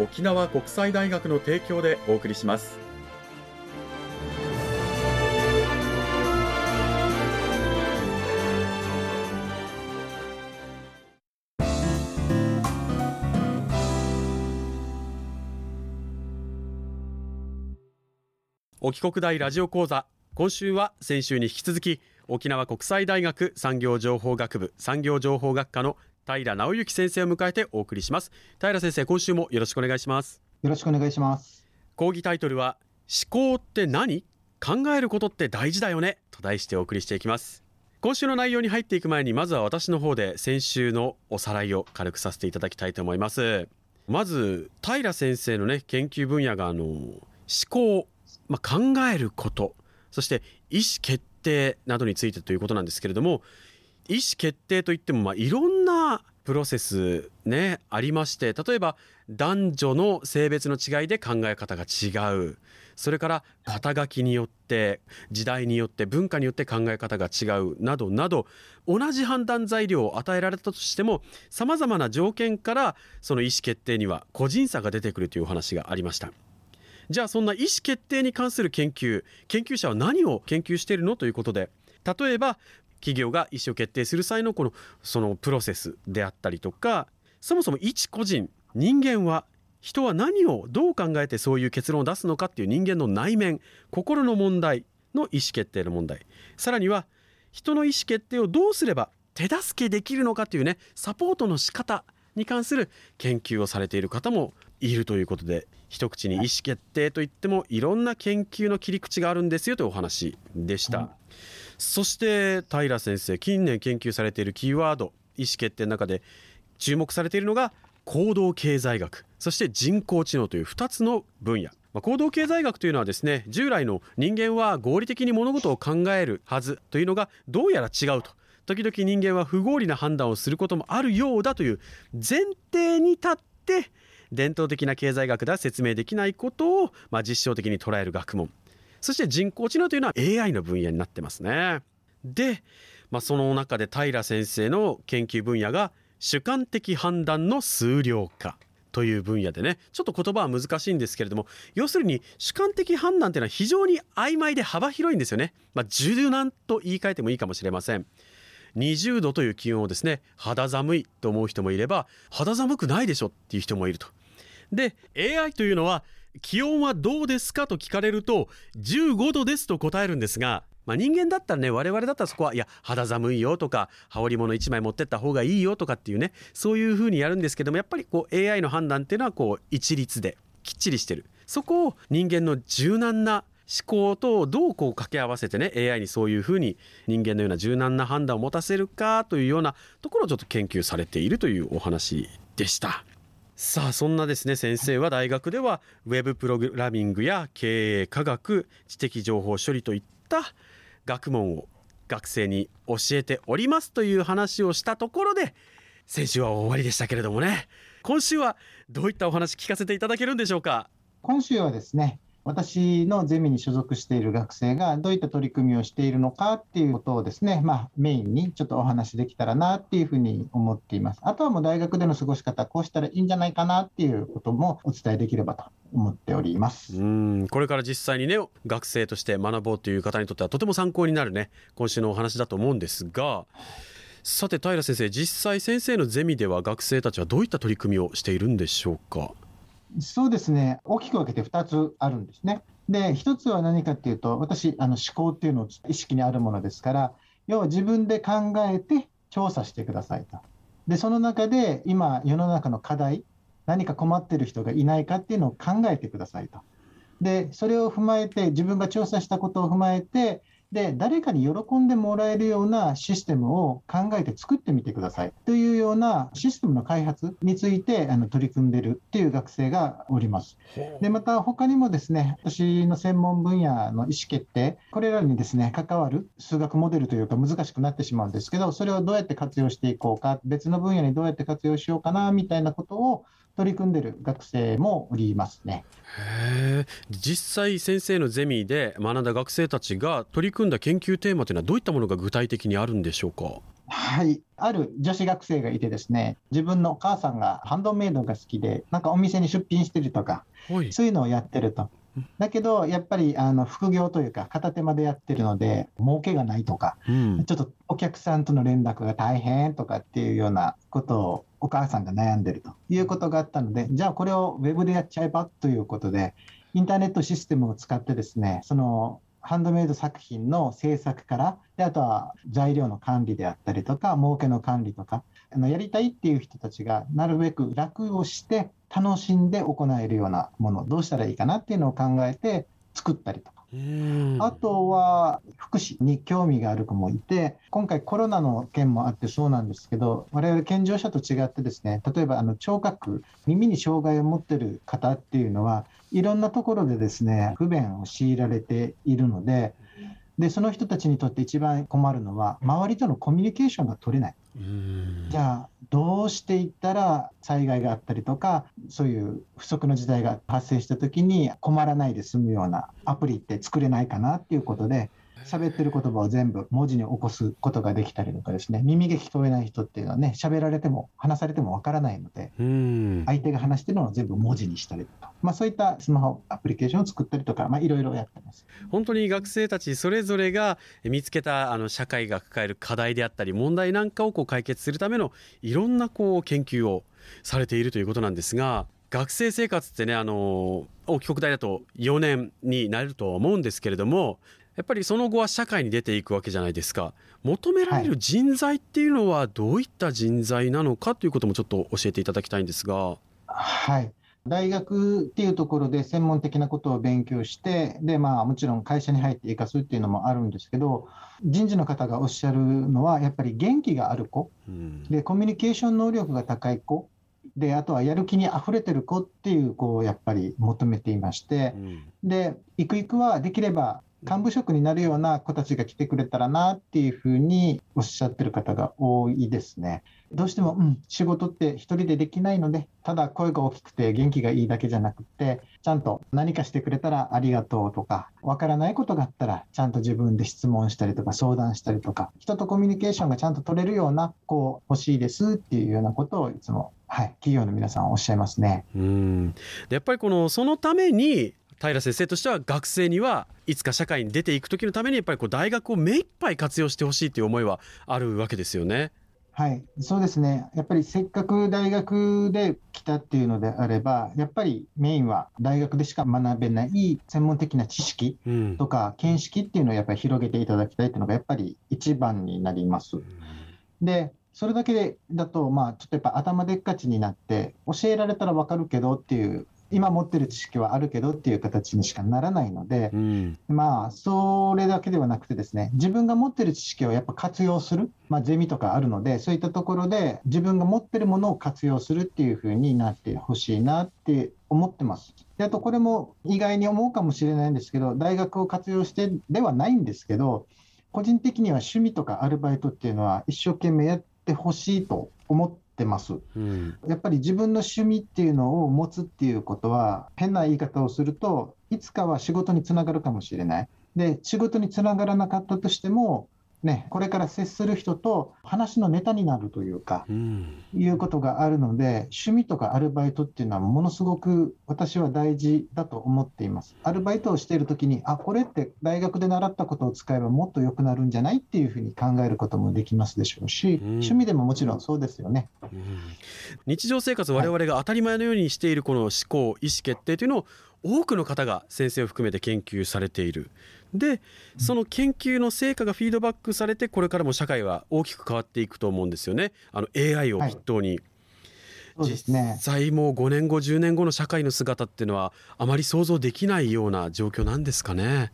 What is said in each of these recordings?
沖縄国際大学の提供でお送りします。沖国大ラジオ講座今週は先週に引き続き沖縄国際大学産業情報学部産業情報学科の平直之先生を迎えてお送りします。平先生今週もよろしくお願いします。よろしくお願いします。講義タイトルは思考って何？考えることって大事だよね？と題してお送りしていきます。今週の内容に入っていく前にまずは私の方で先週のおさらいを軽くさせていただきたいと思います。まず平先生のね研究分野があの思考まあ、考えること。そして意思決定などについてということなんですけれども意思決定といってもまあいろんなプロセスねありまして例えば男女の性別の違いで考え方が違う。それから肩書きによって時代によって文化によって考え方が違う。などなど同じ判断材料を与えられたとしてもさまざまな条件からその意思決定には個人差が出てくるというお話がありました。じゃあそんな意思決定に関する研究研究者は何を研究しているの？ということで例えば企業が意思を決定する際のこのそのプロセスであったりとかそもそも一個人人間は人は何をどう考えてそういう結論を出すのかっていう人間の内面心の問題の意思決定の問題。さらには人の意思決定をどうすれば手助けできるのかというねサポートの仕方に関する研究をされている方もいるということで一口に意思決定といってもいろんな研究の切り口があるんですよというお話でした、そして平先生近年研究されているキーワード意思決定の中で注目されているのが行動経済学そして人工知能という2つの分野。ま行動経済学というのはですね従来の人間は合理的に物事を考えるはずというのがどうやら違うと。時々人間は不合理な判断をすることもあるようだという前提に立って伝統的な経済学では説明できないことを、まあ、実証的に捉える学問。そして人工知能というのは AI の分野になってますね。で、まあ、その中で平先生の研究分野が主観的判断の数量化という分野でねちょっと言葉は難しいんですけれども要するに主観的判断というのは非常に曖昧で幅広いんですよね。まあ、柔軟と言い換えてもいいかもしれません。20度という気温をですね肌寒いと思う人もいれば肌寒くないでしょっていう人もいるとで AI というのは気温はどうですかと聞かれると15度ですと答えるんですが、まあ、人間だったらね我々だったらそこはいや肌寒いよとか羽織物1枚持ってった方がいいよとかっていうねそういうふうにやるんですけどもやっぱりこう AI の判断っていうのはこう一律できっちりしてるそこを人間の柔軟な思考とどうこう掛け合わせてね AI にそういうふうに人間のような柔軟な判断を持たせるかというようなところをちょっと研究されているというお話でした。さあそんなですね先生は大学ではウェブプログラミングや経営科学知的情報処理といった学問を学生に教えておりますという話をしたところで先週は終わりでしたけれどもね。今週はどういったお話聞かせていただけるんでしょうか？今週はですね私のゼミに所属している学生がどういった取り組みをしているのかっていうことをですね、まあ、メインにちょっとお話できたらなっていうふうに思っています。あとはもう大学での過ごし方、こうしたらいいんじゃないかなっていうこともお伝えできればと思っております。うんこれから実際にね学生として学ぼうという方にとってはとても参考になるね今週のお話だと思うんですが。さて平先生実際先生のゼミでは学生たちはどういった取り組みをしているんでしょうか？そうですね、大きく分けて2つあるんですね。で、1つは何かっていうと、私、あの思考っていうのを意識にあるものですから、要は自分で考えて調査してくださいと。で、その中で今、世の中の課題、何か困ってる人がいないかっていうのを考えてくださいと。で、それを踏まえて、自分が調査したことを踏まえて、で、誰かに喜んでもらえるようなシステムを考えて作ってみてくださいというようなシステムの開発についてあの取り組んでるっていう学生がおります。で、また他にもですね、私の専門分野の意思決定、これらにですね、関わる数学モデルというか難しくなってしまうんですけど、それをどうやって活用していこうか、別の分野にどうやって活用しようかなみたいなことを取り組んでる学生もおりますね。へ実際先生のゼミで学んだ学生たちが取り組んだ研究テーマというのはどういったものが具体的にあるんでしょうか？はい。ある女子学生がいてですね、自分のお母さんがハンドメイドが好きで、なんかお店に出品してるとか、そういうのをやってると。だけど、やっぱりあの副業というか、片手間でやってるので、儲けがないとか、うん、ちょっとお客さんとの連絡が大変とかっていうようなことをお母さんが悩んでるということがあったので、じゃあこれをウェブでやっちゃえばということで、インターネットシステムを使ってですね、そのハンドメイド作品の制作から、であとは材料の管理であったりとか、儲けの管理とか、あのやりたいっていう人たちがなるべく楽をして楽しんで行えるようなもの、どうしたらいいかなっていうのを考えて作ったりとか。あとは福祉に興味がある子もいて、今回コロナの件もあってそうなんですけど、我々健常者と違ってですね、例えばあの聴覚、耳に障害を持ってる方っていうのは、いろんなところでですね、不便を強いられているので、でその人たちにとって一番困るのは周りとのコミュニケーションが取れない。じゃあどうしていったら災害があったりとかそういう不測の事態が発生した時に困らないで済むようなアプリって作れないかなっていうことで喋ってる言葉を全部文字に起こすことができたりとかですね。耳が聞こえない人っていうのはね喋られても話されてもわからないので相手が話してるのを全部文字にしたりとか、まあ、そういったスマホアプリケーションを作ったりとか、まあ、いろいろやってます。本当に学生たちそれぞれが見つけたあの社会が抱える課題であったり問題なんかをこう解決するためのいろんなこう研究をされているということなんですが学生生活ってねあの大き国大だと4年になるとは思うんですけれどもやっぱりその後は社会に出ていくわけじゃないですか。求められる人材っていうのはどういった人材なのかということもちょっと教えていただきたいんですが。はい。大学っていうところで専門的なことを勉強して、で、まあもちろん会社に入って生かすっていうのもあるんですけど、人事の方がおっしゃるのは、やっぱり元気がある子、うん、で、コミュニケーション能力が高い子、で、あとはやる気にあふれてる子っていう子をやっぱり求めていまして、うん、で、ゆくゆくはできれば幹部職になるような子たちが来てくれたらなっていうふうにおっしゃってる方が多いですね。どうしても、うん、仕事って一人でできないので、ただ声が大きくて元気がいいだけじゃなくて、ちゃんと何かしてくれたらありがとうとか、わからないことがあったら、ちゃんと自分で質問したりとか相談したりとか、人とコミュニケーションがちゃんと取れるような子欲しいですっていうようなことをいつもはい、企業の皆さんおっしゃいますね。うんでやっぱりこのそのために平先生としては学生にはいつか社会に出ていく時のためにやっぱりこう大学を目いっぱい活用してほしいという思いはあるわけですよね。はい、そうですね、やっぱりせっかく大学で来たっていうのであれば、やっぱりメインは大学でしか学べない専門的な知識とか見識っていうのをやっぱり広げていただきたいっていうのがやっぱり一番になります。でそれだけだと、まあ、ちょっとやっぱ頭でっかちになって、教えられたら分かるけどっていう今持ってる知識はあるけどっていう形にしかならないので、うん、まあ、それだけではなくてですね、自分が持ってる知識をやっぱ活用する、まあ、ゼミとかあるので、そういったところで自分が持ってるものを活用するっていうふうになってほしいなって思ってます。であと、これも意外に思うかもしれないんですけど、大学を活用してではないんですけど、個人的には趣味とかアルバイトっていうのは一生懸命やってほしいと思ってってます、うん、やっぱり自分の趣味っていうのを持つっていうことは変な言い方をするといつかは仕事につながるかもしれない。で仕事につながらなかったとしてもね、これから接する人と話のネタになるというか、うん、いうことがあるので、趣味とかアルバイトっていうのはものすごく私は大事だと思っています。アルバイトをしているときに、あ、これって大学で習ったことを使えばもっと良くなるんじゃないっていうふうに考えることもできますでしょうし、うん、趣味でももちろんそうですよね。うん、日常生活、我々が当たり前のようにしているこの思考、意思決定というのを多くの方が先生を含めて研究されている。でその研究の成果がフィードバックされてこれからも社会は大きく変わっていくと思うんですよねあの AI を筆頭に。はい、実際もう5年後10年後の社会の姿っていうのはあまり想像できないような状況なんですかね。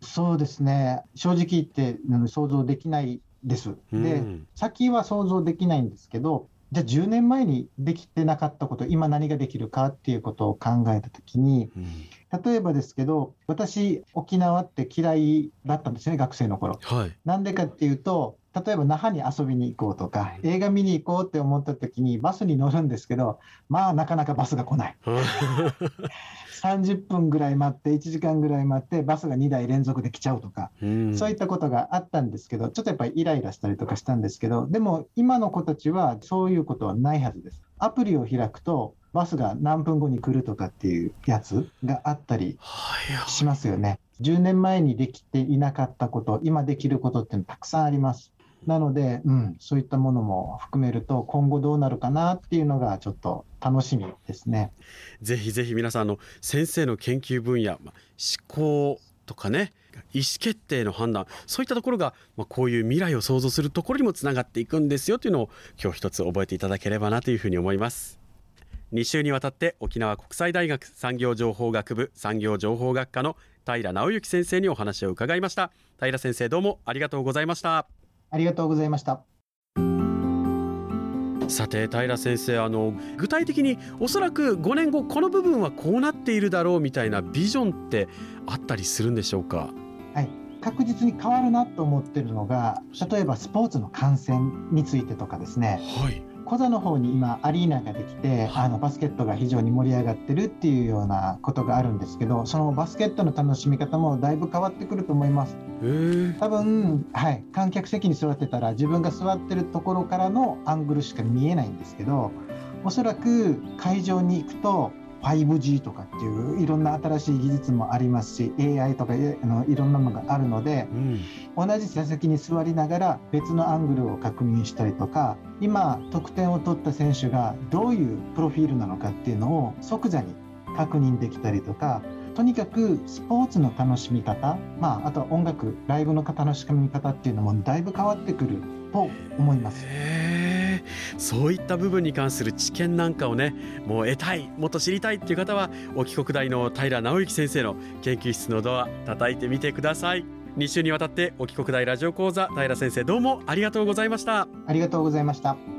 そうですね正直言って想像できないです。で、先は想像できないんですけどじゃあ10年前にできてなかったこと、今何ができるかっていうことを考えたときに、うん、例えばですけど、私、沖縄って嫌いだったんですね、学生の頃。はい、なんでかっていうと、例えば那覇に遊びに行こうとか、映画見に行こうって思った時にバスに乗るんですけど、まあなかなかバスが来ない。30分ぐらい待って、1時間ぐらい待って、バスが2台連続で来ちゃうとか、うん、そういったことがあったんですけど、ちょっとやっぱりイライラしたりとかしたんですけど、でも今の子たちはそういうことはないはずです。アプリを開くと、バスが何分後に来るとかっていうやつがあったりしますよね。10年前にできていなかったこと、今できることっていうのたくさんあります。なので、うん、そういったものも含めると、今後どうなるかなっていうのが、ちょっと楽しみですね。ぜひぜひ皆さんの先生の研究分野、ま、思考とかね、意思決定の判断そういったところが、まあ、こういう未来を想像するところにもつながっていくんですよというのを今日一つ覚えていただければなというふうに思います。2週にわたって沖縄国際大学産業情報学部産業情報学科の平直之先生にお話を伺いました。平先生どうもありがとうございました。ありがとうございました。さて平先生あの具体的におそらく5年後この部分はこうなっているだろうみたいなビジョンってあったりするんでしょうか？はい。確実に変わるなと思ってるのが例えばスポーツの観戦についてとかですね、はい、コザの方に今アリーナができてあのバスケットが非常に盛り上がってるっていうようなことがあるんですけどそのバスケットの楽しみ方もだいぶ変わってくると思います。多分、はい、観客席に座ってたら自分が座ってるところからのアングルしか見えないんですけどおそらく会場に行くと 5G とかっていういろんな新しい技術もありますし AI とかあのいろんなものがあるので、うん、同じ座席に座りながら別のアングルを確認したりとか今得点を取った選手がどういうプロフィールなのかっていうのを即座に確認できたりとかとにかくスポーツの楽しみ方、まあ、あとは音楽ライブの楽しみ方っていうのもだいぶ変わってくると思います。そういった部分に関する知見なんかをねもう得たいもっと知りたいっていう方は沖国大の平直之先生の研究室のドア叩い。てみてください。2週にわたって沖国大ラジオ講座平先生どうもありがとうございました。ありがとうございました。